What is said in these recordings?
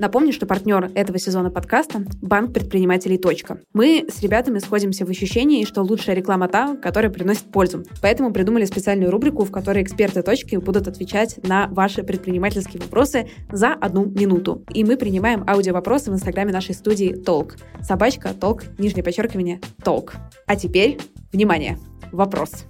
Напомню, что партнер этого сезона подкаста – банк предпринимателей «Точка». Мы с ребятами сходимся в ощущении, что лучшая реклама та, которая приносит пользу. Поэтому придумали специальную рубрику, в которой эксперты «Точки» будут отвечать на ваши предпринимательские вопросы за одну минуту. И мы принимаем аудиовопросы в инстаграме нашей студии «Толк». Собачка, толк, нижнее подчеркивание, толк. А теперь, внимание, вопрос.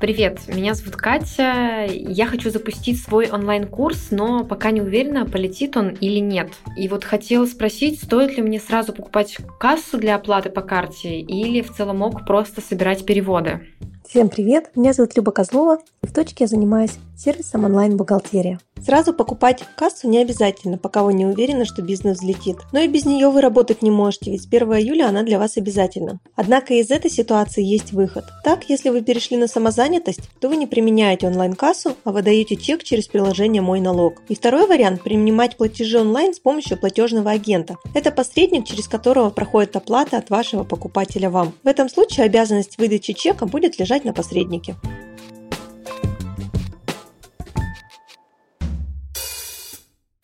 Привет, меня зовут Катя. Я хочу запустить свой онлайн-курс, но пока не уверена, полетит он или нет. И вот хотела спросить, стоит ли мне сразу покупать кассу для оплаты по карте или в целом мог просто собирать переводы? Всем привет! Меня зовут Люба Козлова, в точке я занимаюсь сервисом онлайн-бухгалтерия. Сразу покупать кассу не обязательно, пока вы не уверены, что бизнес взлетит. Но и без нее вы работать не можете, ведь с 1 июля она для вас обязательна. Однако из этой ситуации есть выход. Так, если вы перешли на самозанятость, то вы не применяете онлайн-кассу, а выдаете чек через приложение «Мой налог». И второй вариант – принимать платежи онлайн с помощью платежного агента. Это посредник, через которого проходит оплата от вашего покупателя вам. В этом случае обязанность выдачи чека будет лежать на посреднике.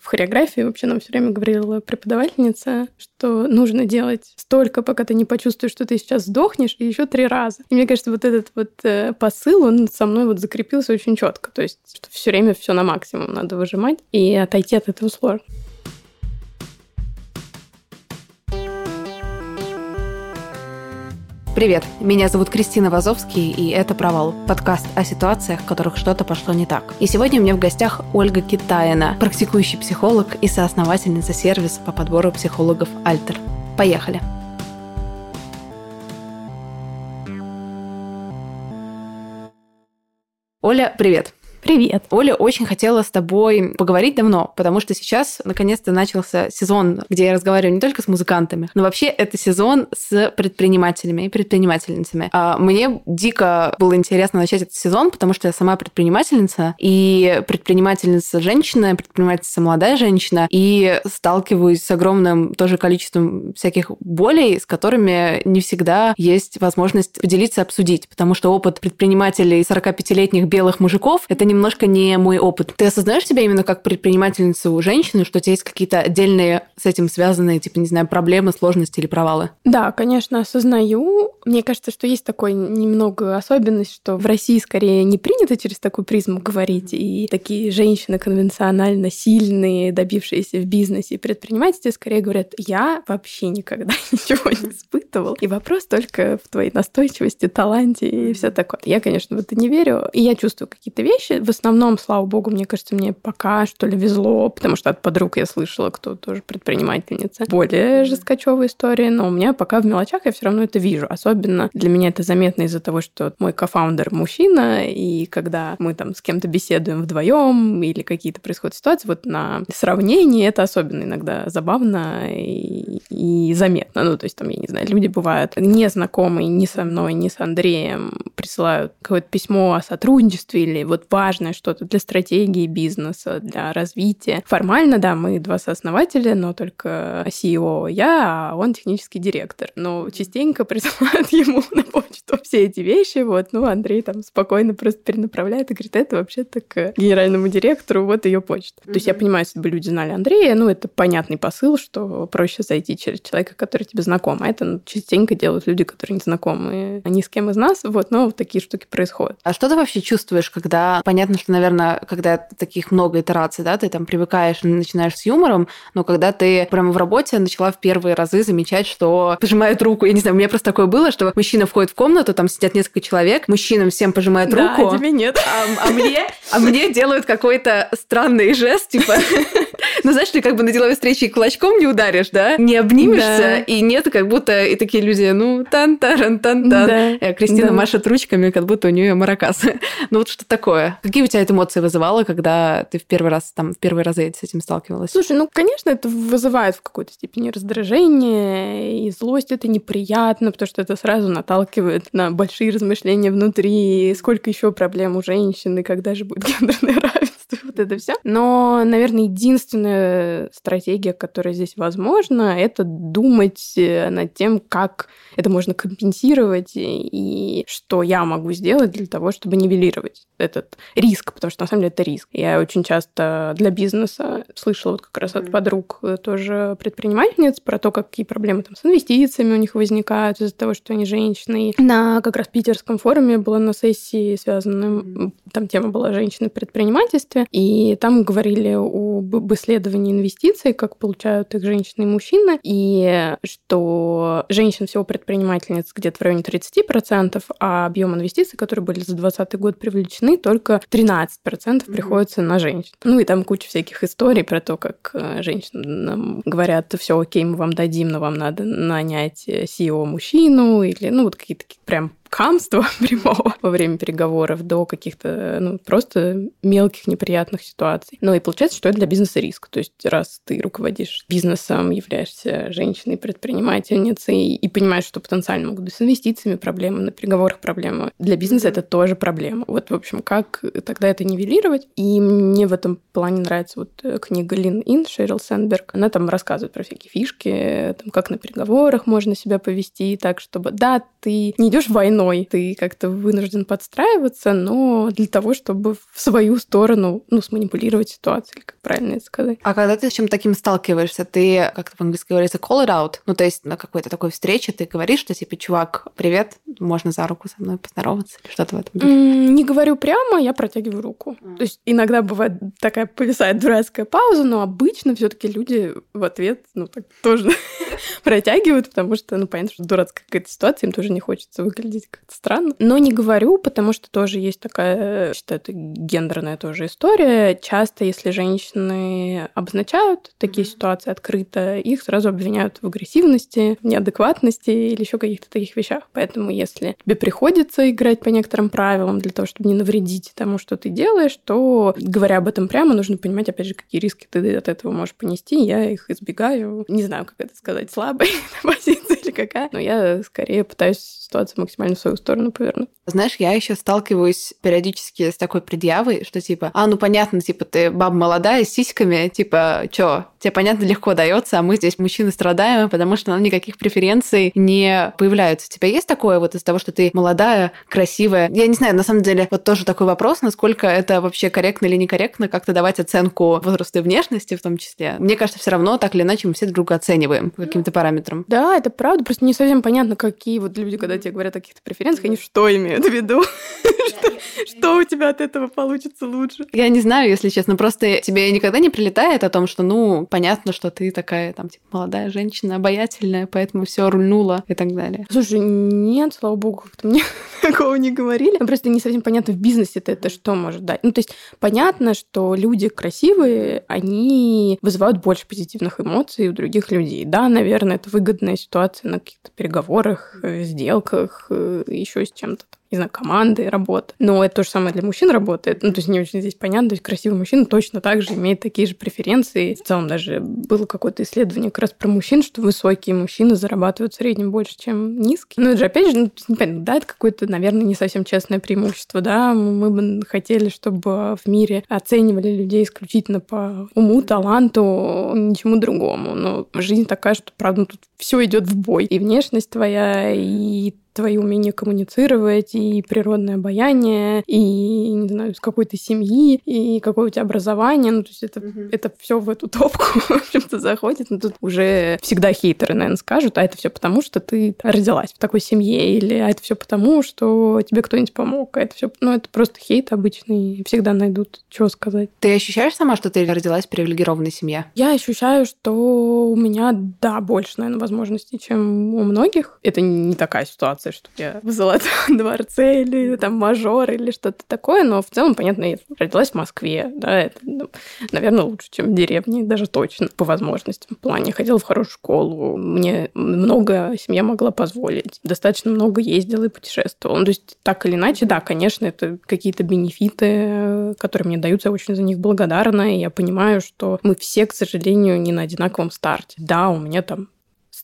В хореографии вообще нам все время говорила преподавательница, что нужно делать столько, пока ты не почувствуешь, что ты сейчас сдохнешь, и еще три раза. И мне кажется, вот этот вот э, посыл, он со мной вот закрепился очень четко. То есть, что все время все на максимум надо выжимать, и отойти от этого сложно. Привет, меня зовут Кристина Вазовский, и это «Провал» – подкаст о ситуациях, в которых что-то пошло не так. И сегодня у меня в гостях Ольга Китаина, практикующий психолог и соосновательница сервиса по подбору психологов «Альтер». Поехали! Оля, привет! Привет. Оля очень хотела с тобой поговорить давно, потому что сейчас наконец-то начался сезон, где я разговариваю не только с музыкантами, но вообще это сезон с предпринимателями и предпринимательницами. А мне дико было интересно начать этот сезон, потому что я сама предпринимательница, и предпринимательница женщина, предпринимательница молодая женщина, и сталкиваюсь с огромным тоже количеством всяких болей, с которыми не всегда есть возможность поделиться, обсудить, потому что опыт предпринимателей 45-летних белых мужиков — это не немножко не мой опыт. Ты осознаешь себя именно как предпринимательницу женщины, что у тебя есть какие-то отдельные с этим связанные, типа, не знаю, проблемы, сложности или провалы? Да, конечно, осознаю. Мне кажется, что есть такой немного особенность, что в России скорее не принято через такую призму говорить, и такие женщины конвенционально сильные, добившиеся в бизнесе и предпринимательстве, скорее говорят, я вообще никогда ничего не испытывал. И вопрос только в твоей настойчивости, таланте и все такое. Я, конечно, в это не верю, и я чувствую какие-то вещи, в основном, слава богу, мне кажется, мне пока что ли везло, потому что от подруг я слышала, кто тоже предпринимательница. Более жесткачевая история, но у меня пока в мелочах я все равно это вижу. Особенно для меня это заметно из-за того, что мой кофаундер мужчина, и когда мы там с кем-то беседуем вдвоем или какие-то происходят ситуации, вот на сравнении это особенно иногда забавно и, и заметно. Ну, то есть там, я не знаю, люди бывают незнакомые ни со мной, ни с Андреем, присылают какое-то письмо о сотрудничестве или вот важно важное что-то для стратегии бизнеса, для развития. Формально, да, мы два сооснователя, но только CEO я, а он технический директор. Но частенько присылают ему на почту все эти вещи. Вот, ну, Андрей там спокойно просто перенаправляет и говорит, это вообще-то к генеральному директору, вот ее почта. Mm-hmm. То есть я понимаю, если бы люди знали Андрея, ну, это понятный посыл, что проще зайти через человека, который тебе знаком. А это ну, частенько делают люди, которые не знакомы ни с кем из нас. Вот, но вот такие штуки происходят. А что ты вообще чувствуешь, когда понятно, понятно, что, наверное, когда таких много итераций, да, ты там привыкаешь и начинаешь с юмором, но когда ты прямо в работе начала в первые разы замечать, что пожимают руку, я не знаю, у меня просто такое было, что мужчина входит в комнату, там сидят несколько человек, мужчинам всем пожимают да, руку. А тебе нет. А, а, мне, а мне делают какой-то странный жест, типа, ну, знаешь, ты как бы на деловой встрече кулачком не ударишь, да? Не обнимешься, да. и нет, как будто и такие люди, ну, тан таран тан тан да. Кристина да. машет ручками, как будто у нее маракас. ну, вот что такое. Какие у тебя это эмоции вызывало, когда ты в первый раз, там, в первые разы с этим сталкивалась? Слушай, ну, конечно, это вызывает в какой-то степени раздражение и злость. Это неприятно, потому что это сразу наталкивает на большие размышления внутри, сколько еще проблем у женщины, когда же будет гендерное равенство, вот это все. Но, наверное, единственная стратегия, которая здесь возможна, это думать э, над тем, как это можно компенсировать и что я могу сделать для того, чтобы нивелировать этот риск, потому что на самом деле это риск. Я очень часто для бизнеса слышала вот как раз от подруг э, тоже предпринимательниц про то, какие проблемы там с инвестициями у них возникают из-за того, что они женщины. На как раз питерском форуме была на сессии связана, там тема была женщины в предпринимательстве, и там говорили об исследовании инвестиций, как получают их женщины и мужчины, и что женщин всего предпринимательниц где-то в районе 30%, а объем инвестиций, которые были за 2020 год привлечены, только 13% mm-hmm. приходится на женщин. Ну и там куча всяких историй про то, как э, женщинам говорят, все окей, мы вам дадим, но вам надо нанять CEO-мужчину, или ну вот какие-то прям хамства прямого во время переговоров до каких-то ну, просто мелких неприятных ситуаций. Ну и получается, что это для бизнеса риск. То есть раз ты руководишь бизнесом, являешься женщиной-предпринимательницей и понимаешь, что потенциально могут быть с инвестициями проблемы, на переговорах проблемы, для бизнеса это тоже проблема. Вот, в общем, как тогда это нивелировать? И мне в этом плане нравится вот э, книга Лин Ин, Шерил Сенберг. Она там рассказывает про всякие фишки, там, как на переговорах можно себя повести так, чтобы, да, ты не идешь войной. Ты как-то вынужден подстраиваться, но для того, чтобы в свою сторону, ну, сманипулировать ситуацию, или как правильно это сказать. А когда ты с чем таким сталкиваешься, ты, как по-английски говорится, call it out? Ну, то есть на какой-то такой встрече ты говоришь, что типа, чувак, привет, можно за руку со мной поздороваться или что-то в этом духе? Не говорю прямо, я протягиваю руку. Mm. То есть иногда бывает такая повисает дурацкая пауза, но обычно все таки люди в ответ, ну, так тоже протягивают, потому что, ну, понятно, что дурацкая какая-то ситуация, им тоже не хочется выглядеть как-то странно. Но не говорю, потому что тоже есть такая, считаю, это гендерная тоже история. Часто, если женщины обозначают такие ситуации открыто, их сразу обвиняют в агрессивности, в неадекватности или еще каких-то таких вещах. Поэтому, если тебе приходится играть по некоторым правилам для того, чтобы не навредить тому, что ты делаешь, то, говоря об этом прямо, нужно понимать, опять же, какие риски ты от этого можешь понести. Я их избегаю. Не знаю, как это сказать, слабой позиции или какая, но я скорее пытаюсь ситуацию максимально в свою сторону повернуть. Знаешь, я еще сталкиваюсь периодически с такой предъявой, что типа, а, ну понятно, типа, ты баба молодая, с сиськами, типа, чё, тебе, понятно, легко дается, а мы здесь, мужчины, страдаем, потому что нам никаких преференций не появляются. У тебя есть такое вот из того, что ты молодая, красивая? Я не знаю, на самом деле, вот тоже такой вопрос, насколько это вообще корректно или некорректно, как-то давать оценку возраста и внешности в том числе. Мне кажется, все равно так или иначе мы все друг друга оцениваем по каким-то параметрам. Да, это правда, просто не совсем понятно, какие вот люди, когда тебе говорят о каких-то преференциях, они что имеют в виду? Что у тебя от этого получится лучше? Я не знаю, если честно. Просто тебе никогда не прилетает о том, что, ну, понятно, что ты такая, там, типа, молодая женщина, обаятельная, поэтому все рульнула и так далее. Слушай, нет, слава богу, как-то мне такого не говорили. Просто не совсем понятно в бизнесе это что может дать. Ну, то есть понятно, что люди красивые, они вызывают больше позитивных эмоций у других людей. Да, наверное, это выгодная ситуация на каких-то переговорах, э, сделках, э, еще с чем-то знаю, команды, работы. Но это то же самое для мужчин работает. Ну, то есть не очень здесь понятно. То есть красивый мужчина точно так же имеет такие же преференции. В целом даже было какое-то исследование как раз про мужчин, что высокие мужчины зарабатывают в среднем больше, чем низкие. Ну, это же опять же, ну, непонятно, да, это какое-то, наверное, не совсем честное преимущество, да. Мы бы хотели, чтобы в мире оценивали людей исключительно по уму, таланту, ничему другому. Но жизнь такая, что, правда, тут все идет в бой. И внешность твоя, и твои умения коммуницировать, и природное обаяние, и, не знаю, с какой то семьи, и какое у тебя образование. Ну, то есть это, mm-hmm. это все в эту топку, в общем-то, заходит. Но тут уже всегда хейтеры, наверное, скажут, а это все потому, что ты родилась в такой семье, или а это все потому, что тебе кто-нибудь помог, а это все, ну, это просто хейт обычный, всегда найдут, что сказать. Ты ощущаешь сама, что ты родилась в привилегированной семье? Я ощущаю, что у меня, да, больше, наверное, возможностей, чем у многих. Это не такая ситуация, что я в Золотом дворце или там мажор или что-то такое, но в целом, понятно, я родилась в Москве, да, это, ну, наверное, лучше, чем в деревне, даже точно, по возможностям. В плане ходила в хорошую школу, мне много семья могла позволить, достаточно много ездила и путешествовала. Ну, то есть, так или иначе, да, конечно, это какие-то бенефиты, которые мне даются, я очень за них благодарна, и я понимаю, что мы все, к сожалению, не на одинаковом старте. Да, у меня там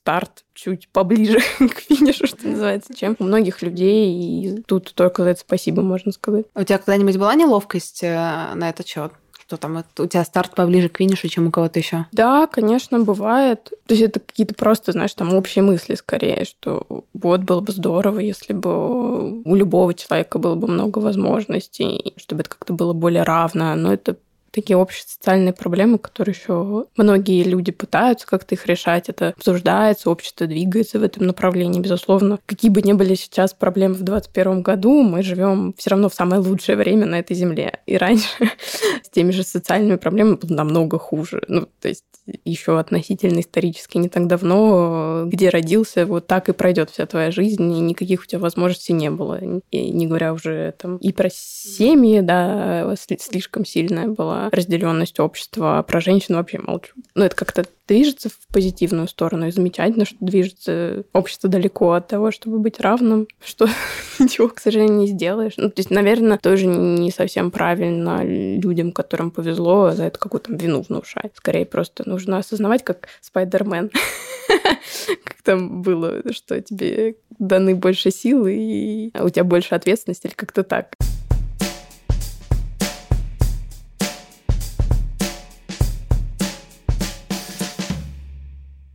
старт чуть поближе к финишу, что называется, чем у многих людей. И тут только за это спасибо можно сказать. А у тебя когда-нибудь была неловкость э, на этот счет? что там у тебя старт поближе к финишу, чем у кого-то еще? Да, конечно, бывает. То есть это какие-то просто, знаешь, там общие мысли скорее, что вот было бы здорово, если бы у любого человека было бы много возможностей, чтобы это как-то было более равно. Но это такие общие социальные проблемы, которые еще многие люди пытаются как-то их решать. Это обсуждается, общество двигается в этом направлении, безусловно. Какие бы ни были сейчас проблемы в 2021 году, мы живем все равно в самое лучшее время на этой земле. И раньше с теми же социальными проблемами было намного хуже. Ну, то есть еще относительно исторически не так давно, где родился, вот так и пройдет вся твоя жизнь, и никаких у тебя возможностей не было. И не говоря уже там и про семьи, да, слишком сильная была разделенность общества, про женщин вообще молчу. Ну, это как-то движется в позитивную сторону, и замечательно, что движется общество далеко от того, чтобы быть равным, что ничего, к сожалению, не сделаешь. Ну, то есть, наверное, тоже не совсем правильно людям, которым повезло, за это какую-то вину внушать. Скорее, просто нужно осознавать, как Спайдермен. Как там было, что тебе даны больше силы, и у тебя больше ответственности, или как-то так.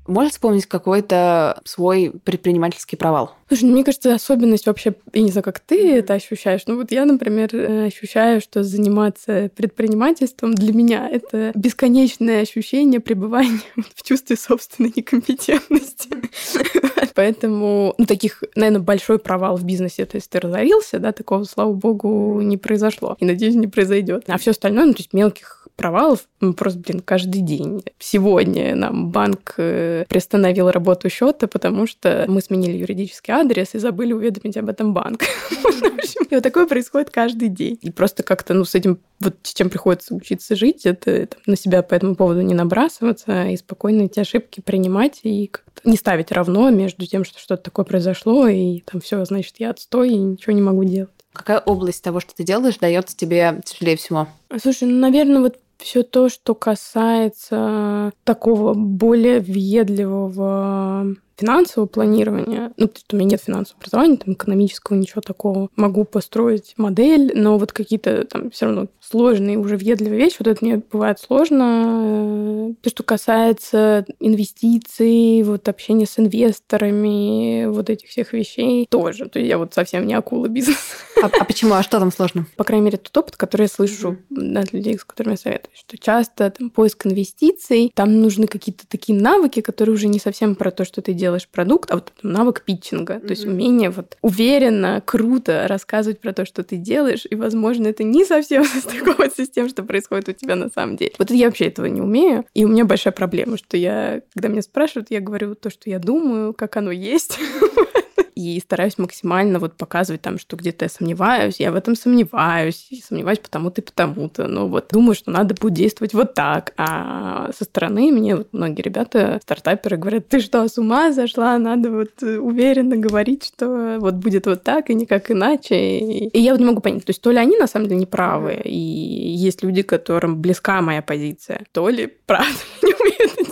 Можешь вспомнить какой-то свой предпринимательский провал? Слушай, ну, мне кажется, особенность вообще, я не знаю, как ты это ощущаешь, но вот я, например, э, ощущаю, что заниматься предпринимательством для меня это бесконечное ощущение пребывания в чувстве собственной некомпетентности. Поэтому, ну, таких, наверное, большой провал в бизнесе, то есть ты разорился, да, такого, слава богу, не произошло. И, надеюсь, не произойдет. А все остальное, ну, то есть мелких провалов просто, блин, каждый день. Сегодня нам банк э, приостановил работу счета, потому что мы сменили юридический адрес и забыли уведомить об этом банк. И вот такое происходит каждый день. И просто как-то, ну, с этим вот с чем приходится учиться жить, это на себя по этому поводу не набрасываться и спокойно эти ошибки принимать и как-то не ставить равно между тем, что что-то такое произошло, и там все, значит, я отстой и ничего не могу делать. Какая область того, что ты делаешь, дается тебе тяжелее всего? Слушай, ну, наверное, вот все то, что касается такого более въедливого финансового планирования, ну, потому что у меня нет финансового образования, там, экономического, ничего такого. Могу построить модель, но вот какие-то там все равно сложные, уже въедливые вещи, вот это мне бывает сложно. То, что касается инвестиций, вот общения с инвесторами, вот этих всех вещей, тоже. То есть я вот совсем не акула бизнеса. А, а почему? А что там сложно? По крайней мере, тот опыт, который я слышу mm-hmm. от людей, с которыми я советуюсь, что часто там поиск инвестиций, там нужны какие-то такие навыки, которые уже не совсем про то, что ты делаешь делаешь продукт, а вот навык питчинга, mm-hmm. то есть умение вот уверенно, круто рассказывать про то, что ты делаешь, и, возможно, это не совсем состыковывается с тем, что происходит у тебя на самом деле. Вот я вообще этого не умею, и у меня большая проблема, что я, когда меня спрашивают, я говорю то, что я думаю, как оно есть. и стараюсь максимально вот показывать там, что где-то я сомневаюсь, я в этом сомневаюсь, и сомневаюсь потому-то и потому-то, но вот думаю, что надо будет действовать вот так, а со стороны мне вот многие ребята, стартаперы говорят, ты что, с ума зашла, надо вот уверенно говорить, что вот будет вот так и никак иначе, и я вот не могу понять, то есть то ли они на самом деле неправы, и есть люди, которым близка моя позиция, то ли правда не умеют.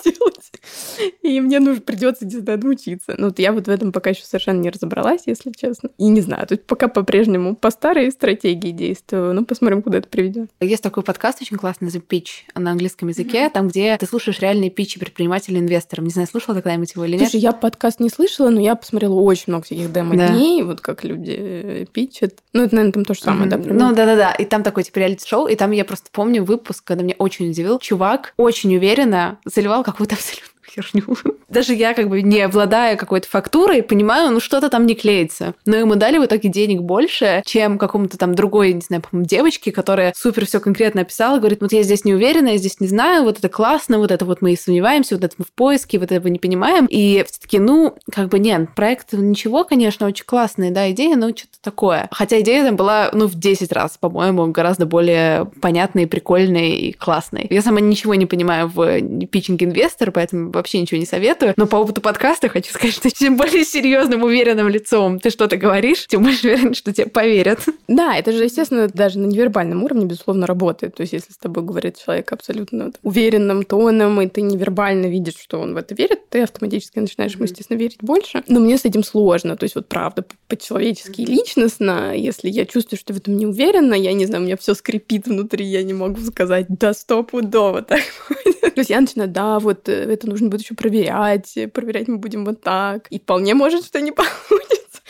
И мне нужно придется где-то научиться. Ну, вот я вот в этом пока еще совершенно не разобралась, если честно. И не знаю, тут пока по-прежнему по старой стратегии действую. Ну, посмотрим, куда это приведет. Есть такой подкаст очень классный The Pitch на английском языке, там, где ты слушаешь реальные питчи предпринимателей инвесторам. Не знаю, слушала когда-нибудь его или нет? Слушай, я подкаст не слышала, но я посмотрела очень много всяких демо-дней, да. вот как люди э, питчат. Ну, это, наверное, там то же самое, mm-hmm. да? Ну, да-да-да. И там такой, типа, реалити-шоу, и там я просто помню выпуск, когда меня очень удивил. Чувак очень уверенно заливал какую-то абсолютно херню. Даже я, как бы не обладая какой-то фактурой, понимаю, ну что-то там не клеится. Но ему дали в итоге денег больше, чем какому-то там другой, не знаю, по девочке, которая супер все конкретно описала, говорит, вот я здесь не уверена, я здесь не знаю, вот это классно, вот это вот мы и сомневаемся, вот это мы в поиске, вот этого не понимаем. И все таки ну, как бы нет, проект ничего, конечно, очень классная, да, идея, но что-то такое. Хотя идея там была, ну, в 10 раз, по-моему, гораздо более понятной, прикольной и классной. Я сама ничего не понимаю в питчинге инвестора, поэтому вообще ничего не советую. Но по опыту подкаста хочу сказать, что чем более серьезным, уверенным лицом ты что-то говоришь, тем больше уверен, что тебе поверят. Да, это же, естественно, даже на невербальном уровне, безусловно, работает. То есть, если с тобой говорит человек абсолютно уверенным тоном, и ты невербально видишь, что он в это верит, ты автоматически начинаешь ему, естественно, верить больше. Но мне с этим сложно. То есть, вот правда, по-человечески и личностно, если я чувствую, что в этом не уверена, я не знаю, у меня все скрипит внутри, я не могу сказать, да, стопудово так То есть я начинаю, да, вот э, это нужно будет еще проверять, проверять мы будем вот так. И вполне может, что не получится.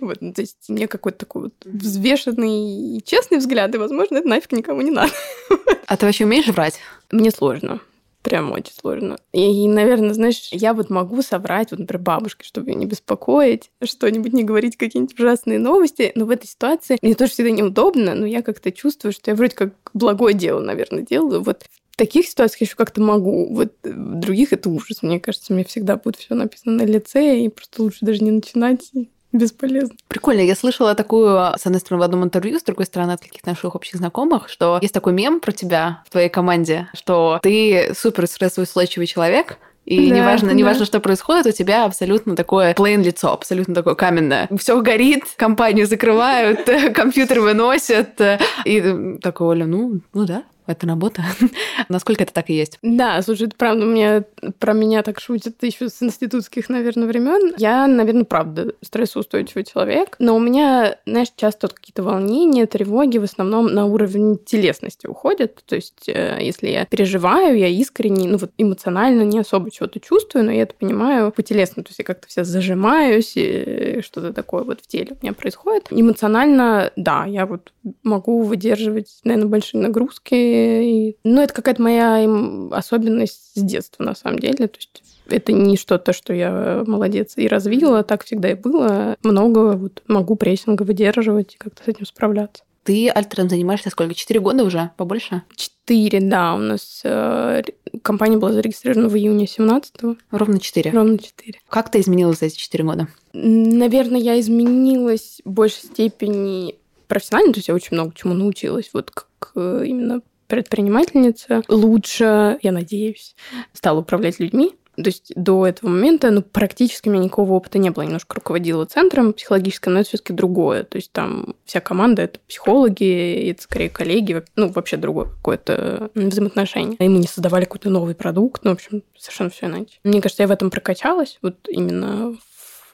Вот, ну, то есть мне какой-то такой вот взвешенный и честный взгляд, и, возможно, это нафиг никому не надо. А ты вообще умеешь врать? Мне сложно. Прям очень сложно. И, и, наверное, знаешь, я вот могу соврать, вот, например, бабушке, чтобы ее не беспокоить, что-нибудь не говорить, какие-нибудь ужасные новости. Но в этой ситуации мне тоже всегда неудобно, но я как-то чувствую, что я вроде как благое дело, наверное, делаю. Вот таких ситуациях еще как-то могу. Вот в других это ужас. Мне кажется, мне всегда будет все написано на лице, и просто лучше даже не начинать бесполезно. Прикольно. Я слышала такую, с одной стороны, в одном интервью, с другой стороны, от каких-то наших общих знакомых, что есть такой мем про тебя в твоей команде, что ты супер стрессоустойчивый человек, и да, неважно, да. неважно, что происходит, у тебя абсолютно такое плейн лицо, абсолютно такое каменное. Все горит, компанию закрывают, компьютер выносят. И такой, Оля, ну, ну да, это работа. Насколько это так и есть? Да, слушай, это правда, мне, про меня так шутят еще с институтских, наверное, времен. Я, наверное, правда стрессоустойчивый человек, но у меня, знаешь, часто какие-то волнения, тревоги в основном на уровень телесности уходят. То есть, э, если я переживаю, я искренне, ну вот эмоционально не особо чего-то чувствую, но я это понимаю по телесно. То есть я как-то вся зажимаюсь, и что-то такое вот в теле у меня происходит. Эмоционально, да, я вот могу выдерживать, наверное, большие нагрузки, и, ну, это какая-то моя особенность с детства, на самом деле. То есть это не что-то, что я молодец и развила, так всегда и было. Много вот могу прессинга выдерживать и как-то с этим справляться. Ты альтером занимаешься сколько? Четыре года уже? Побольше? Четыре, да. У нас э, компания была зарегистрирована в июне 17-го. Ровно четыре? Ровно четыре. Как ты изменилась за эти четыре года? Наверное, я изменилась в большей степени профессионально, то есть я очень много чему научилась, вот как э, именно предпринимательница лучше, я надеюсь, стала управлять людьми. То есть до этого момента ну, практически у меня никакого опыта не было. Я немножко руководила центром психологическим, но это все-таки другое. То есть там вся команда – это психологи, это скорее коллеги, ну, вообще другое какое-то взаимоотношение. И мы не создавали какой-то новый продукт, ну, в общем, совершенно все иначе. Мне кажется, я в этом прокачалась, вот именно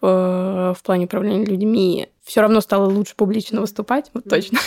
в, в плане управления людьми все равно стало лучше публично выступать, вот точно.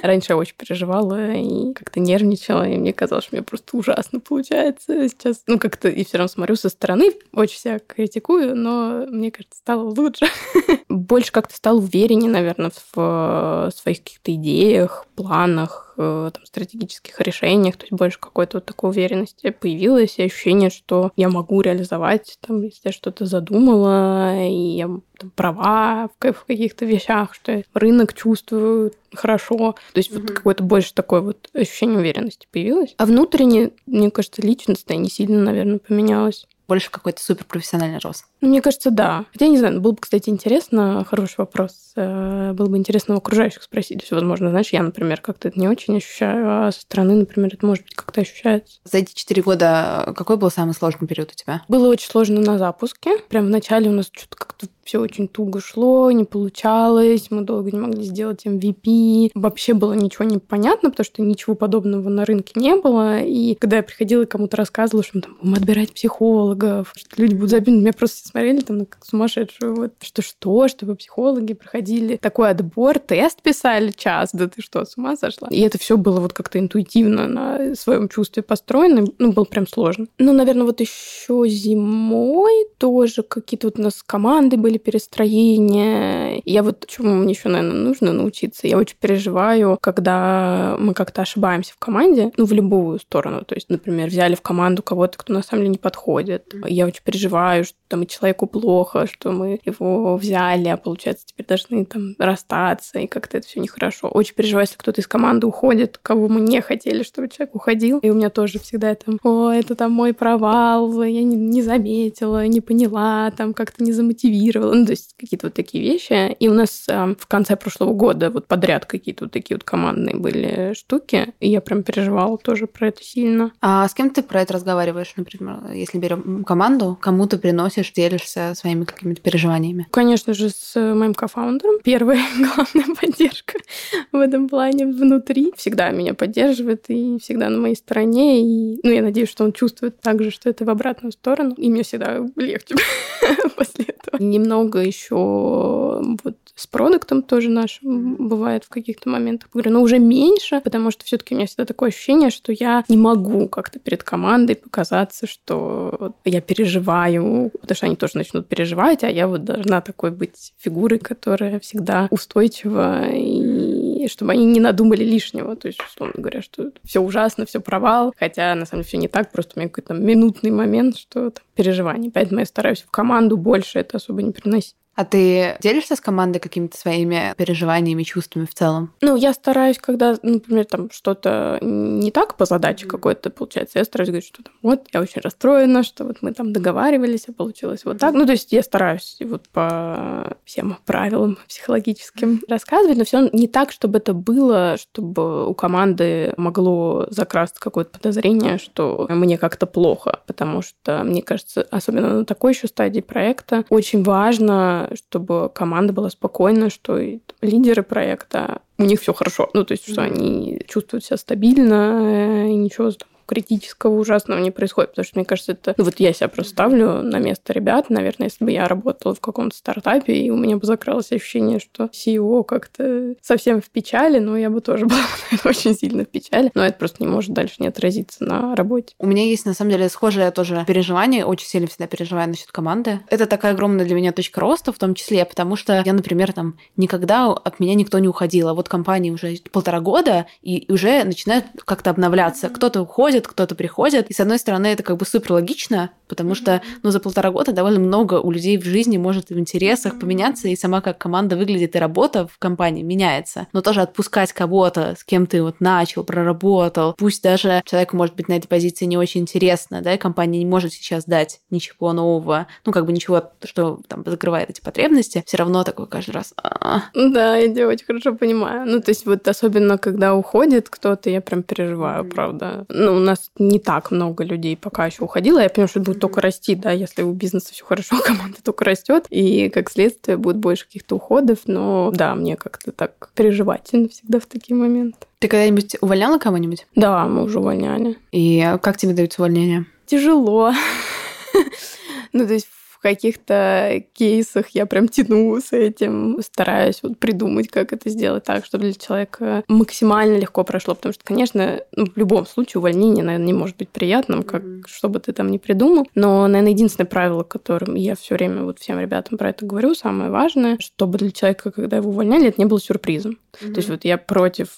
Раньше я очень переживала и как-то нервничала, и мне казалось, что у меня просто ужасно получается сейчас. Ну, как-то и все равно смотрю со стороны, очень себя критикую, но мне кажется, стало лучше. Больше как-то стал увереннее, наверное, в своих каких-то идеях, планах, э, там, стратегических решениях, то есть больше какой-то вот такой уверенности появилось, и ощущение, что я могу реализовать, там, если я что-то задумала, и я там, права в, в каких-то вещах, что я рынок чувствую хорошо. То есть mm-hmm. вот какое-то больше такое вот ощущение уверенности появилось. А внутренне, мне кажется, личностное не сильно, наверное, поменялось больше какой-то суперпрофессиональный рост? Ну, мне кажется, да. Хотя, не знаю, было бы, кстати, интересно, хороший вопрос, э, было бы интересно у окружающих спросить. Все, возможно, знаешь, я, например, как-то это не очень ощущаю, а со стороны, например, это, может быть, как-то ощущается. За эти четыре года какой был самый сложный период у тебя? Было очень сложно на запуске. Прям в начале у нас что-то как-то все очень туго шло, не получалось, мы долго не могли сделать MVP. Вообще было ничего не понятно, потому что ничего подобного на рынке не было. И когда я приходила и кому-то рассказывала, что мы там будем отбирать психологов, что люди будут забиты, меня просто смотрели там как сумасшедшую. Вот, что что, чтобы психологи проходили такой отбор, тест писали час, да ты что, с ума сошла? И это все было вот как-то интуитивно на своем чувстве построено, ну, было прям сложно. Ну, наверное, вот еще зимой тоже какие-то вот у нас команды были перестроения. Я вот чему мне еще, наверное, нужно научиться. Я очень переживаю, когда мы как-то ошибаемся в команде, ну, в любую сторону. То есть, например, взяли в команду кого-то, кто на самом деле не подходит. Я очень переживаю, что там и человеку плохо, что мы его взяли, а получается теперь должны там расстаться, и как-то это все нехорошо. Очень переживаю, если кто-то из команды уходит, кого мы не хотели, чтобы человек уходил. И у меня тоже всегда там, о, это там мой провал, я не, не заметила, не поняла, там как-то не замотивировала. Ну, то есть какие-то вот такие вещи. И у нас э, в конце прошлого года вот подряд какие-то вот такие вот командные были штуки, и я прям переживала тоже про это сильно. А с кем ты про это разговариваешь, например, если берем команду, кому ты приносишь, делишься своими какими-то переживаниями? Конечно же, с моим кофаундером. Первая главная поддержка в этом плане внутри. Всегда меня поддерживает и всегда на моей стороне. И, ну, я надеюсь, что он чувствует также, что это в обратную сторону. И мне всегда легче после этого. Немного еще вот с продуктом тоже нашим бывает в каких-то моментах. Говорю, но уже меньше, потому что все-таки у меня всегда такое ощущение, что я не могу как-то перед командой показаться, что я переживаю, потому что они тоже начнут переживать, а я вот должна такой быть фигурой, которая всегда устойчива и чтобы они не надумали лишнего. То есть, условно говоря, что все ужасно, все провал. Хотя, на самом деле, все не так. Просто у меня какой-то минутный момент, что там, переживание. Поэтому я стараюсь в команду больше это особо не приносить. А ты делишься с командой какими-то своими переживаниями, чувствами в целом? Ну, я стараюсь, когда, например, там что-то не так по задаче какой-то получается, я стараюсь говорить, что там, вот, я очень расстроена, что вот мы там договаривались, а получилось вот так. Ну, то есть я стараюсь вот по всем правилам психологическим рассказывать, но все не так, чтобы это было, чтобы у команды могло закрасться какое-то подозрение, что мне как-то плохо, потому что, мне кажется, особенно на такой еще стадии проекта, очень важно чтобы команда была спокойна, что лидеры проекта, у них все хорошо. Ну, то есть, что они чувствуют себя стабильно, и ничего критического ужасного не происходит, потому что, мне кажется, это... Ну, вот я себя просто ставлю на место ребят. Наверное, если бы я работала в каком-то стартапе, и у меня бы закралось ощущение, что CEO как-то совсем в печали, но я бы тоже была очень сильно в печали. Но это просто не может дальше не отразиться на работе. У меня есть, на самом деле, схожее тоже переживание. Очень сильно всегда переживаю насчет команды. Это такая огромная для меня точка роста, в том числе, потому что я, например, там никогда от меня никто не уходил. А вот компании уже полтора года, и уже начинают как-то обновляться. Кто-то уходит, кто-то приходит. И с одной стороны, это как бы супер логично, потому что ну, за полтора года довольно много у людей в жизни может в интересах поменяться, и сама как команда выглядит, и работа в компании меняется. Но тоже отпускать кого-то, с кем ты вот начал, проработал, пусть даже человеку может быть на этой позиции не очень интересно, да, и компания не может сейчас дать ничего нового, ну, как бы ничего, что там закрывает эти потребности, все равно такой каждый раз. «А». Да, я очень хорошо понимаю. Ну, то есть вот особенно, когда уходит кто-то, я прям переживаю, правда. Ну, у нас не так много людей пока еще уходило. Я понимаю, что это будет только расти, да, если у бизнеса все хорошо, команда только растет, и как следствие будет больше каких-то уходов. Но да, мне как-то так переживательно всегда в такие моменты. Ты когда-нибудь увольняла кого-нибудь? Да, мы уже увольняли. И как тебе даются увольнения? Тяжело. Ну, то есть каких-то кейсах я прям тяну с этим, стараюсь вот придумать, как это сделать так, чтобы для человека максимально легко прошло, потому что, конечно, ну, в любом случае увольнение, наверное, не может быть приятным, как mm-hmm. что бы ты там ни придумал, но, наверное, единственное правило, которым я все время вот всем ребятам про это говорю, самое важное, чтобы для человека, когда его увольняли, это не было сюрпризом. Mm-hmm. То есть вот я против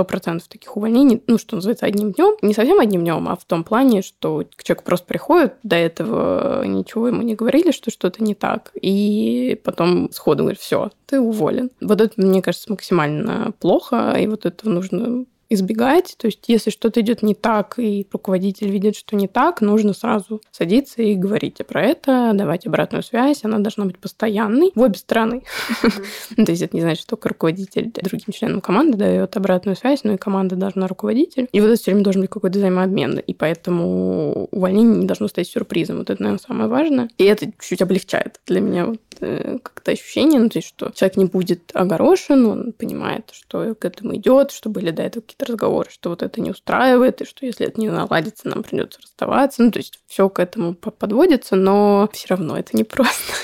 сто процентов таких увольнений, ну, что называется, одним днем. Не совсем одним днем, а в том плане, что человек просто приходит, до этого ничего ему не говорили, что что-то не так, и потом сходу говорит, все, ты уволен. Вот это, мне кажется, максимально плохо, и вот это нужно избегать. То есть, если что-то идет не так, и руководитель видит, что не так, нужно сразу садиться и говорить про это, давать обратную связь. Она должна быть постоянной в обе стороны. То есть, это не значит, что только руководитель другим членам команды дает обратную связь, но и команда должна руководитель. И вот это все время должен быть какой-то взаимообмен. И поэтому увольнение не должно стать сюрпризом. Вот это, наверное, самое важное. И это чуть облегчает для меня вот э, как-то ощущение, ну, то есть, что человек не будет огорошен, он понимает, что к этому идет, что были до этого какие-то разговоры, что вот это не устраивает, и что если это не наладится, нам придется расставаться. Ну, то есть все к этому подводится, но все равно это непросто.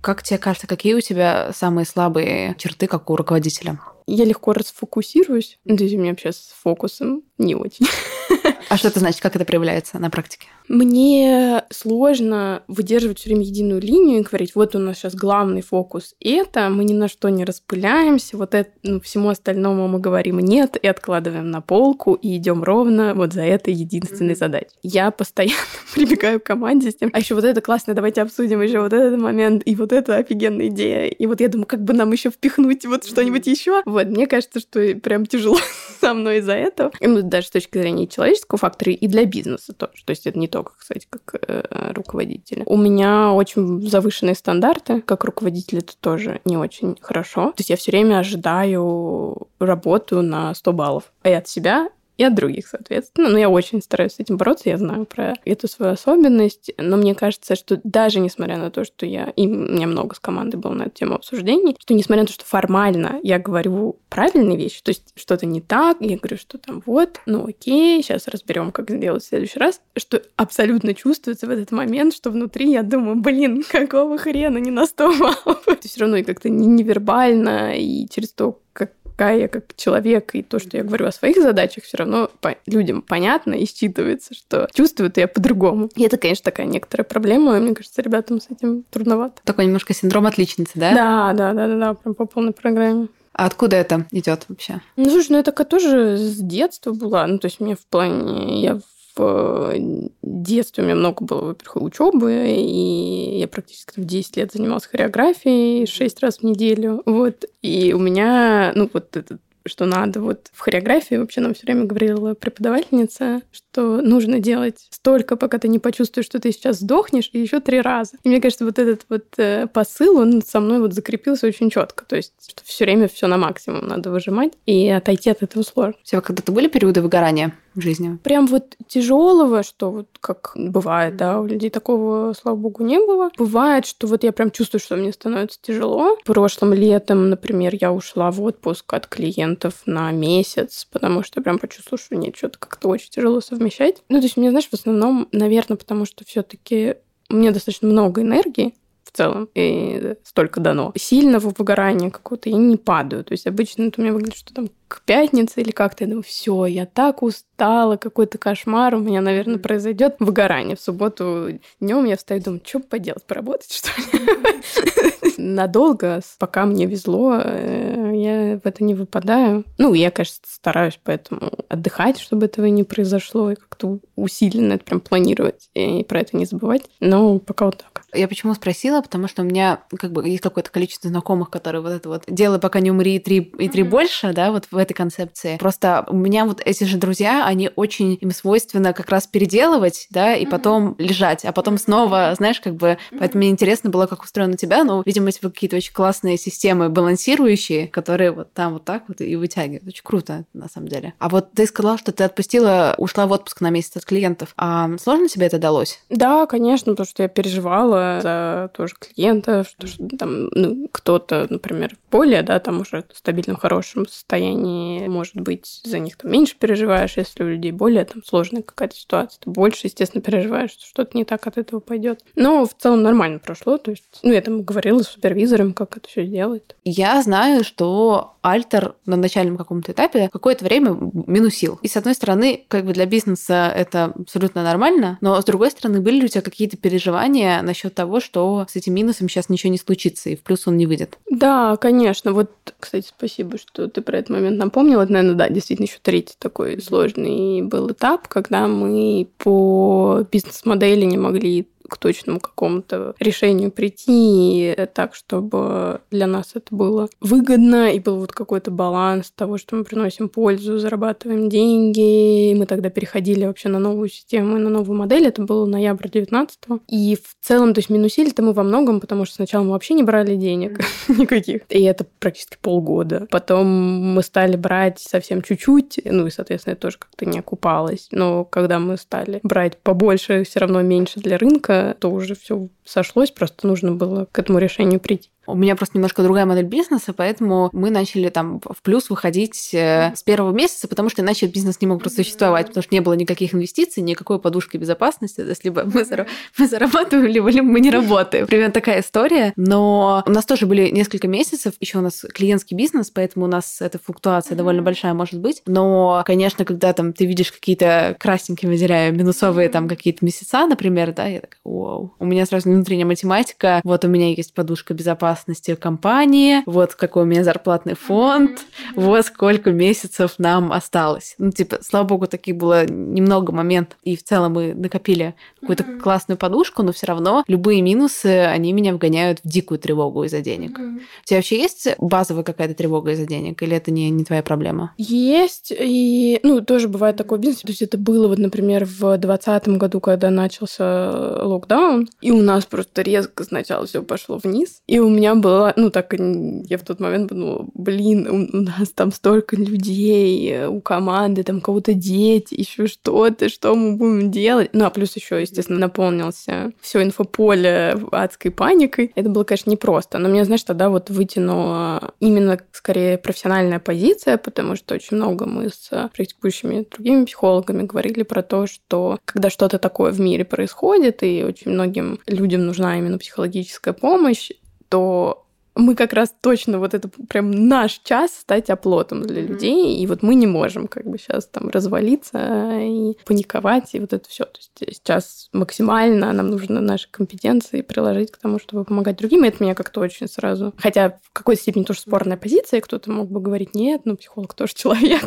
Как тебе кажется, какие у тебя самые слабые черты, как у руководителя? Я легко расфокусируюсь. То есть у меня вообще с фокусом не очень. А что это значит? Как это проявляется на практике? Мне сложно выдерживать все время единую линию и говорить, вот у нас сейчас главный фокус это, мы ни на что не распыляемся, вот это, ну, всему остальному мы говорим нет и откладываем на полку и идем ровно вот за этой единственной mm-hmm. задачей. Я постоянно прибегаю к команде с тем, а еще вот это классно, давайте обсудим еще вот этот момент, и вот это офигенная идея. И вот я думаю, как бы нам еще впихнуть вот что-нибудь еще. Вот, мне кажется, что прям тяжело со мной из-за этого. Ну, даже с точки зрения человеческого фактора и для бизнеса тоже. То есть это не только, кстати, как э, руководителя. У меня очень завышенные стандарты. Как руководитель это тоже не очень хорошо. То есть я все время ожидаю работу на 100 баллов. И от себя, и от других, соответственно. Но я очень стараюсь с этим бороться, я знаю про эту свою особенность, но мне кажется, что даже несмотря на то, что я, и у меня много с командой было на эту тему обсуждений, что несмотря на то, что формально я говорю правильные вещи, то есть что-то не так, я говорю, что там вот, ну окей, сейчас разберем, как сделать в следующий раз, что абсолютно чувствуется в этот момент, что внутри я думаю, блин, какого хрена не на 100 баллов. Все равно и как-то невербально, и через то, как какая я как человек, и то, что я говорю о своих задачах, все равно по людям понятно и считывается, что чувствуют я по-другому. И это, конечно, такая некоторая проблема, и мне кажется, ребятам с этим трудновато. Такой немножко синдром отличницы, да? Да, да, да, да, да прям по полной программе. А откуда это идет вообще? Ну, слушай, ну это тоже с детства была. Ну, то есть мне в плане... Я в детстве у меня много было, во-первых, учебы, и я практически в 10 лет занималась хореографией 6 раз в неделю. Вот. И у меня, ну, вот этот что надо. Вот в хореографии вообще нам все время говорила преподавательница, что нужно делать столько, пока ты не почувствуешь, что ты сейчас сдохнешь, и еще три раза. И мне кажется, вот этот вот э, посыл, он со мной вот закрепился очень четко. То есть, что все время все на максимум надо выжимать, и отойти от этого сложно. У тебя когда-то были периоды выгорания? В жизни? Прям вот тяжелого, что вот как бывает, да, у людей такого, слава богу, не было. Бывает, что вот я прям чувствую, что мне становится тяжело. Прошлым летом, например, я ушла в отпуск от клиентов на месяц, потому что прям почувствовала, что нет, что-то как-то очень тяжело совмещать. Ну, то есть мне, знаешь, в основном, наверное, потому что все таки мне достаточно много энергии, целом, и столько дано. Сильного выгорания какого-то я не падаю. То есть обычно это у меня выглядит, что там к пятнице или как-то я думаю, все, я так устала, какой-то кошмар у меня, наверное, произойдет выгорание. В субботу днем я встаю и думаю, что поделать, поработать, что ли? Надолго, пока мне везло, э, я в это не выпадаю. Ну, я, конечно, стараюсь поэтому отдыхать, чтобы этого не произошло, и как-то усиленно это прям планировать и про это не забывать. Но пока вот так. Я почему спросила? Потому что у меня как бы есть какое-то количество знакомых, которые вот это вот «делай, пока не умри, и три, и три больше», да, вот в этой концепции. Просто у меня вот эти же друзья, они очень, им свойственно как раз переделывать, да, и потом лежать, а потом снова, знаешь, как бы, поэтому мне интересно было, как устроено у тебя, но, видимо, эти какие-то очень классные системы балансирующие, которые вот там вот так вот и вытягивают. Очень круто, на самом деле. А вот ты сказала, что ты отпустила, ушла в отпуск на месяц от клиентов. А сложно тебе это далось? Да, конечно, потому что я переживала за тоже клиентов, что, что там, ну, кто-то, например, более, да, там уже в стабильном, хорошем состоянии может быть, за них там меньше переживаешь, если у людей более там сложная какая-то ситуация, ты больше, естественно, переживаешь, что что-то не так от этого пойдет. Но в целом нормально прошло, то есть, ну, я там говорила с супервизором, как это все делает. Я знаю, что Альтер на начальном каком-то этапе какое-то время минусил. И, с одной стороны, как бы для бизнеса это абсолютно нормально, но, с другой стороны, были ли у тебя какие-то переживания насчет того, что с этим минусом сейчас ничего не случится, и в плюс он не выйдет? Да, конечно. Вот, кстати, спасибо, что ты про этот момент напомнила. Это, наверное, да, действительно еще третий такой сложный был этап, когда мы по бизнес-модели не могли к точному какому-то решению прийти так, чтобы для нас это было выгодно и был вот какой-то баланс того, что мы приносим пользу, зарабатываем деньги. И мы тогда переходили вообще на новую систему и на новую модель. Это был ноябрь 19 И в целом, то есть минусили-то мы во многом, потому что сначала мы вообще не брали денег никаких. И это практически полгода. Потом мы стали брать совсем чуть-чуть, ну и, соответственно, это тоже как-то не окупалось. Но когда мы стали брать побольше, все равно меньше для рынка, то уже все сошлось, просто нужно было к этому решению прийти. У меня просто немножко другая модель бизнеса, поэтому мы начали там в плюс выходить э, с первого месяца, потому что иначе бизнес не мог просто существовать, потому что не было никаких инвестиций, никакой подушки безопасности. То есть либо мы, зара- мы зарабатываем, либо, либо мы не работаем. Примерно такая история. Но у нас тоже были несколько месяцев, еще у нас клиентский бизнес, поэтому у нас эта флуктуация довольно большая может быть. Но, конечно, когда там ты видишь какие-то красненькие, выделяю, минусовые там какие-то месяца, например, да, я такая, вау. У меня сразу внутренняя математика, вот у меня есть подушка безопасности, безопасности компании, вот какой у меня зарплатный фонд, вот сколько месяцев нам осталось. Ну, типа, слава богу, таких было немного моментов, и в целом мы накопили какую-то классную подушку, но все равно любые минусы, они меня вгоняют в дикую тревогу из-за денег. У тебя вообще есть базовая какая-то тревога из-за денег, или это не, не твоя проблема? Есть, и, ну, тоже бывает такой бизнес, то есть это было, вот, например, в 2020 году, когда начался локдаун, и у нас просто резко сначала все пошло вниз, и у меня меня было, ну так, я в тот момент подумала, блин, у, у нас там столько людей, у команды там кого-то дети, еще что-то, что мы будем делать? Ну, а плюс еще, естественно, наполнился все инфополе адской паникой. Это было, конечно, непросто, но мне, знаешь, тогда вот вытянула именно скорее профессиональная позиция, потому что очень много мы с практикующими другими психологами говорили про то, что когда что-то такое в мире происходит, и очень многим людям нужна именно психологическая помощь, то мы как раз точно вот это прям наш час стать оплотом для людей, и вот мы не можем как бы сейчас там развалиться и паниковать, и вот это все. То есть сейчас максимально нам нужно наши компетенции приложить к тому, чтобы помогать другим, и это меня как-то очень сразу... Хотя в какой-то степени тоже спорная позиция, кто-то мог бы говорить, нет, ну психолог тоже человек,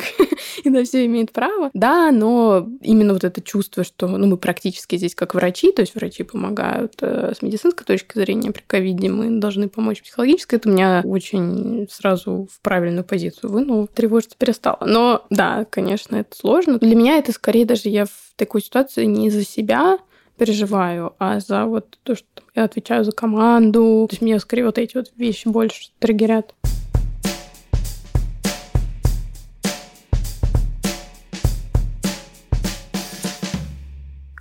и на все имеет право. Да, но именно вот это чувство, что ну, мы практически здесь как врачи, то есть врачи помогают э, с медицинской точки зрения при ковиде, мы должны помочь психологически, психологическое, это меня очень сразу в правильную позицию вынуло, тревожиться перестало. Но да, конечно, это сложно. Для меня это скорее даже я в такой ситуации не за себя переживаю, а за вот то, что я отвечаю за команду. То есть меня скорее вот эти вот вещи больше триггерят.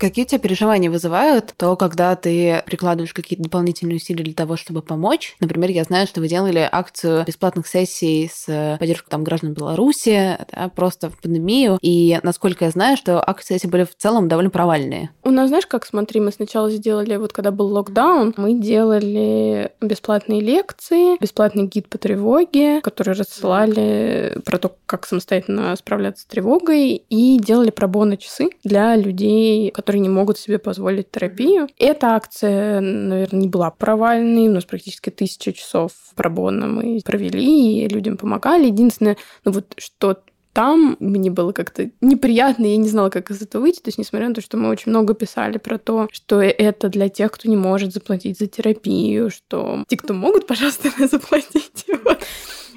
Какие у тебя переживания вызывают то, когда ты прикладываешь какие-то дополнительные усилия для того, чтобы помочь? Например, я знаю, что вы делали акцию бесплатных сессий с поддержкой там, граждан Беларуси, да, просто в пандемию. И насколько я знаю, что акции эти были в целом довольно провальные. У нас, знаешь, как, смотри, мы сначала сделали, вот когда был локдаун, мы делали бесплатные лекции, бесплатный гид по тревоге, который рассылали про то, как самостоятельно справляться с тревогой, и делали пробоно часы для людей, которые которые не могут себе позволить терапию. Эта акция, наверное, не была провальной. У нас практически тысяча часов пробонно мы провели, и людям помогали. Единственное, ну вот что там мне было как-то неприятно, я не знала, как из этого выйти. То есть, несмотря на то, что мы очень много писали про то, что это для тех, кто не может заплатить за терапию, что те, кто могут, пожалуйста, заплатить. Вот.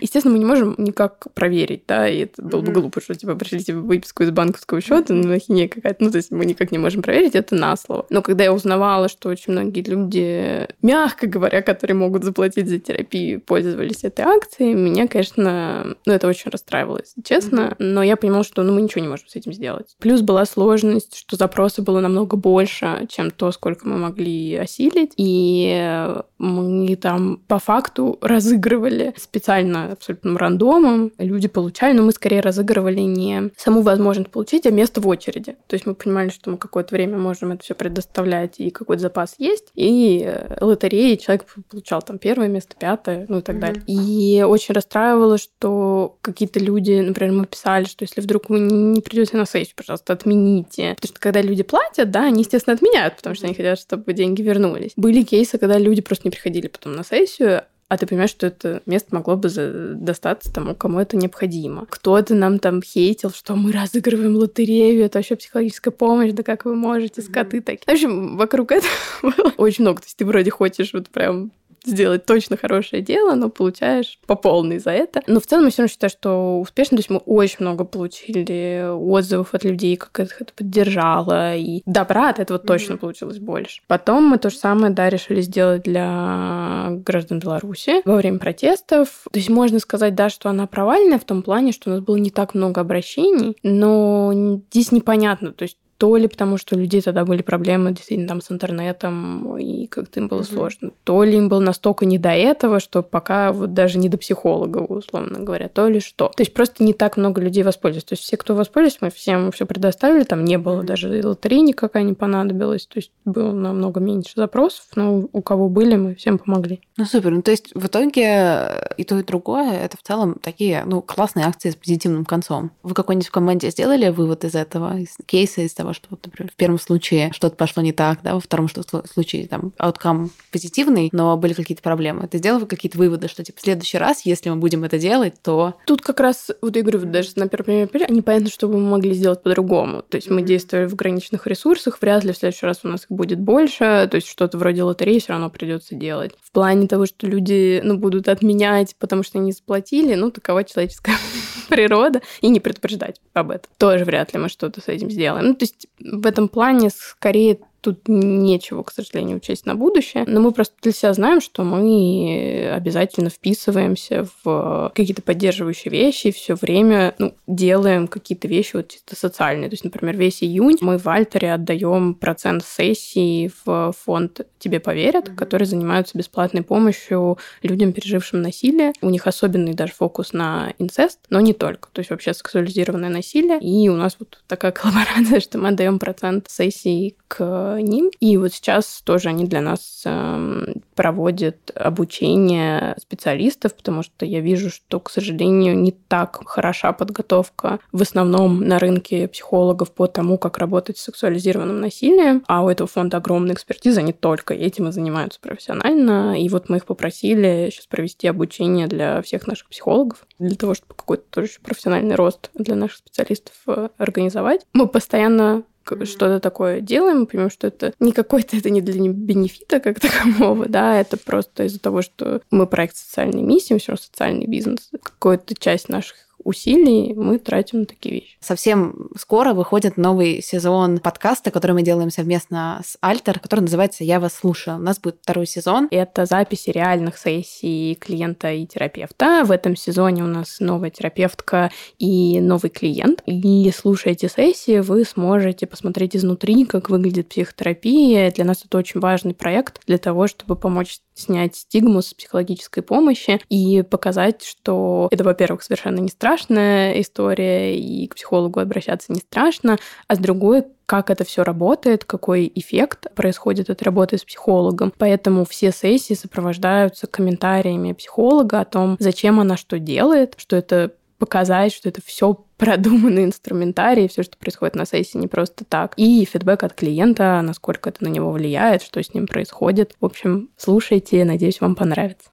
Естественно, мы не можем никак проверить, да, и это было бы глупо, что типа пришлите выписку из банковского счета, ну, ахинея какая-то. Ну, то есть мы никак не можем проверить это на слово. Но когда я узнавала, что очень многие люди, мягко говоря, которые могут заплатить за терапию, пользовались этой акцией, меня, конечно, ну, это очень расстраивало, если честно. Но я понимала, что ну, мы ничего не можем с этим сделать. Плюс была сложность, что запросы было намного больше, чем то, сколько мы могли осилить. И мы там по факту разыгрывали специально абсолютным рандомом. Люди получали, но мы скорее разыгрывали не саму возможность получить, а место в очереди. То есть мы понимали, что мы какое-то время можем это все предоставлять, и какой-то запас есть. И э, лотереи человек получал там первое место, пятое, ну и так mm-hmm. далее. И очень расстраивало, что какие-то люди, например, мы писали, что если вдруг вы не придете на сессию, пожалуйста, отмените. Потому что когда люди платят, да, они, естественно, отменяют, потому что они хотят, чтобы деньги вернулись. Были кейсы, когда люди просто не приходили потом на сессию, а ты понимаешь, что это место могло бы достаться тому, кому это необходимо. Кто-то нам там хейтил, что мы разыгрываем лотерею, это вообще психологическая помощь, да как вы можете, скоты такие. В общем, вокруг этого было очень много. То есть ты вроде хочешь вот прям сделать точно хорошее дело, но получаешь по полной за это. Но в целом я все равно считаю, что успешно. То есть мы очень много получили отзывов от людей, как их это поддержало. И добра от этого mm-hmm. точно получилось больше. Потом мы то же самое, да, решили сделать для граждан Беларуси во время протестов. То есть можно сказать, да, что она провальная в том плане, что у нас было не так много обращений, но здесь непонятно. То есть то ли потому, что у людей тогда были проблемы действительно там с интернетом, и как-то им было mm-hmm. сложно, то ли им было настолько не до этого, что пока вот даже не до психолога, условно говоря, то ли что. То есть просто не так много людей воспользовались. То есть все, кто воспользовались, мы всем все предоставили, там не было mm-hmm. даже лотереи никакая не понадобилась, то есть было намного меньше запросов, но у кого были, мы всем помогли. Ну супер, ну то есть в итоге и то, и другое, это в целом такие, ну, классные акции с позитивным концом. Вы какой-нибудь в команде сделали вывод из этого, из кейса, из того, того, что, вот, например, в первом случае что-то пошло не так, да, во втором что случае там ауткам позитивный, но были какие-то проблемы. Ты сделал какие-то выводы, что типа в следующий раз, если мы будем это делать, то... Тут как раз, вот я говорю, даже на первом примере, непонятно, что бы мы могли сделать по-другому. То есть мы действовали в ограниченных ресурсах, вряд ли в следующий раз у нас их будет больше, то есть что-то вроде лотереи все равно придется делать. В плане того, что люди, ну, будут отменять, потому что они заплатили, ну, такова человеческая природа, и не предупреждать об этом. Тоже вряд ли мы что-то с этим сделаем. Ну, то есть в этом плане скорее тут нечего, к сожалению, учесть на будущее. Но мы просто для себя знаем, что мы обязательно вписываемся в какие-то поддерживающие вещи и все время ну, делаем какие-то вещи вот чисто социальные. То есть, например, весь июнь мы в Альтере отдаем процент сессии в фонд «Тебе поверят», mm-hmm. который занимаются бесплатной помощью людям, пережившим насилие. У них особенный даже фокус на инцест, но не только. То есть вообще сексуализированное насилие. И у нас вот такая коллаборация, что мы отдаем процент сессии к ним. И вот сейчас тоже они для нас эм, проводят обучение специалистов, потому что я вижу, что, к сожалению, не так хороша подготовка в основном на рынке психологов по тому, как работать с сексуализированным насилием. А у этого фонда огромная экспертиза, они только этим и занимаются профессионально. И вот мы их попросили сейчас провести обучение для всех наших психологов, для того, чтобы какой-то тоже профессиональный рост для наших специалистов э, организовать. Мы постоянно что-то такое делаем, мы понимаем, что это не какой-то, это не для бенефита как такового, да, это просто из-за того, что мы проект социальной миссии, мы все равно социальный бизнес. Какую-то часть наших усилий мы тратим на такие вещи. Совсем скоро выходит новый сезон подкаста, который мы делаем совместно с Альтер, который называется «Я вас слушаю». У нас будет второй сезон. Это записи реальных сессий клиента и терапевта. В этом сезоне у нас новая терапевтка и новый клиент. И слушая эти сессии, вы сможете посмотреть изнутри, как выглядит психотерапия. Для нас это очень важный проект для того, чтобы помочь снять стигму с психологической помощи и показать, что это, во-первых, совершенно не страшно, страшная история, и к психологу обращаться не страшно, а с другой, как это все работает, какой эффект происходит от работы с психологом. Поэтому все сессии сопровождаются комментариями психолога о том, зачем она что делает, что это показать, что это все продуманный инструментарий, все, что происходит на сессии, не просто так. И фидбэк от клиента, насколько это на него влияет, что с ним происходит. В общем, слушайте, надеюсь, вам понравится.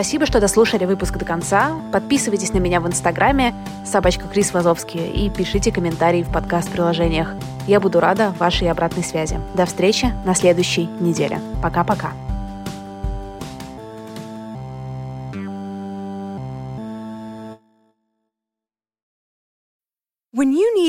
Спасибо, что дослушали выпуск до конца. Подписывайтесь на меня в Инстаграме собачка Крис Вазовский и пишите комментарии в подкаст-приложениях. Я буду рада вашей обратной связи. До встречи на следующей неделе. Пока-пока.